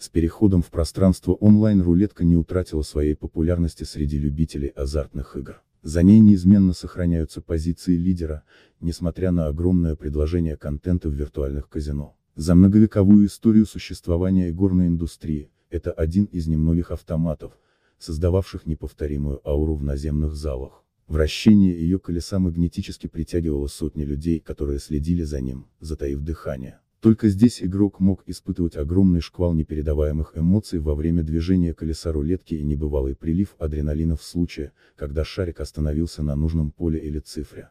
С переходом в пространство онлайн рулетка не утратила своей популярности среди любителей азартных игр. За ней неизменно сохраняются позиции лидера, несмотря на огромное предложение контента в виртуальных казино. За многовековую историю существования игорной индустрии, это один из немногих автоматов, создававших неповторимую ауру в наземных залах. Вращение ее колеса магнетически притягивало сотни людей, которые следили за ним, затаив дыхание. Только здесь игрок мог испытывать огромный шквал непередаваемых эмоций во время движения колеса рулетки и небывалый прилив адреналина в случае, когда шарик остановился на нужном поле или цифре.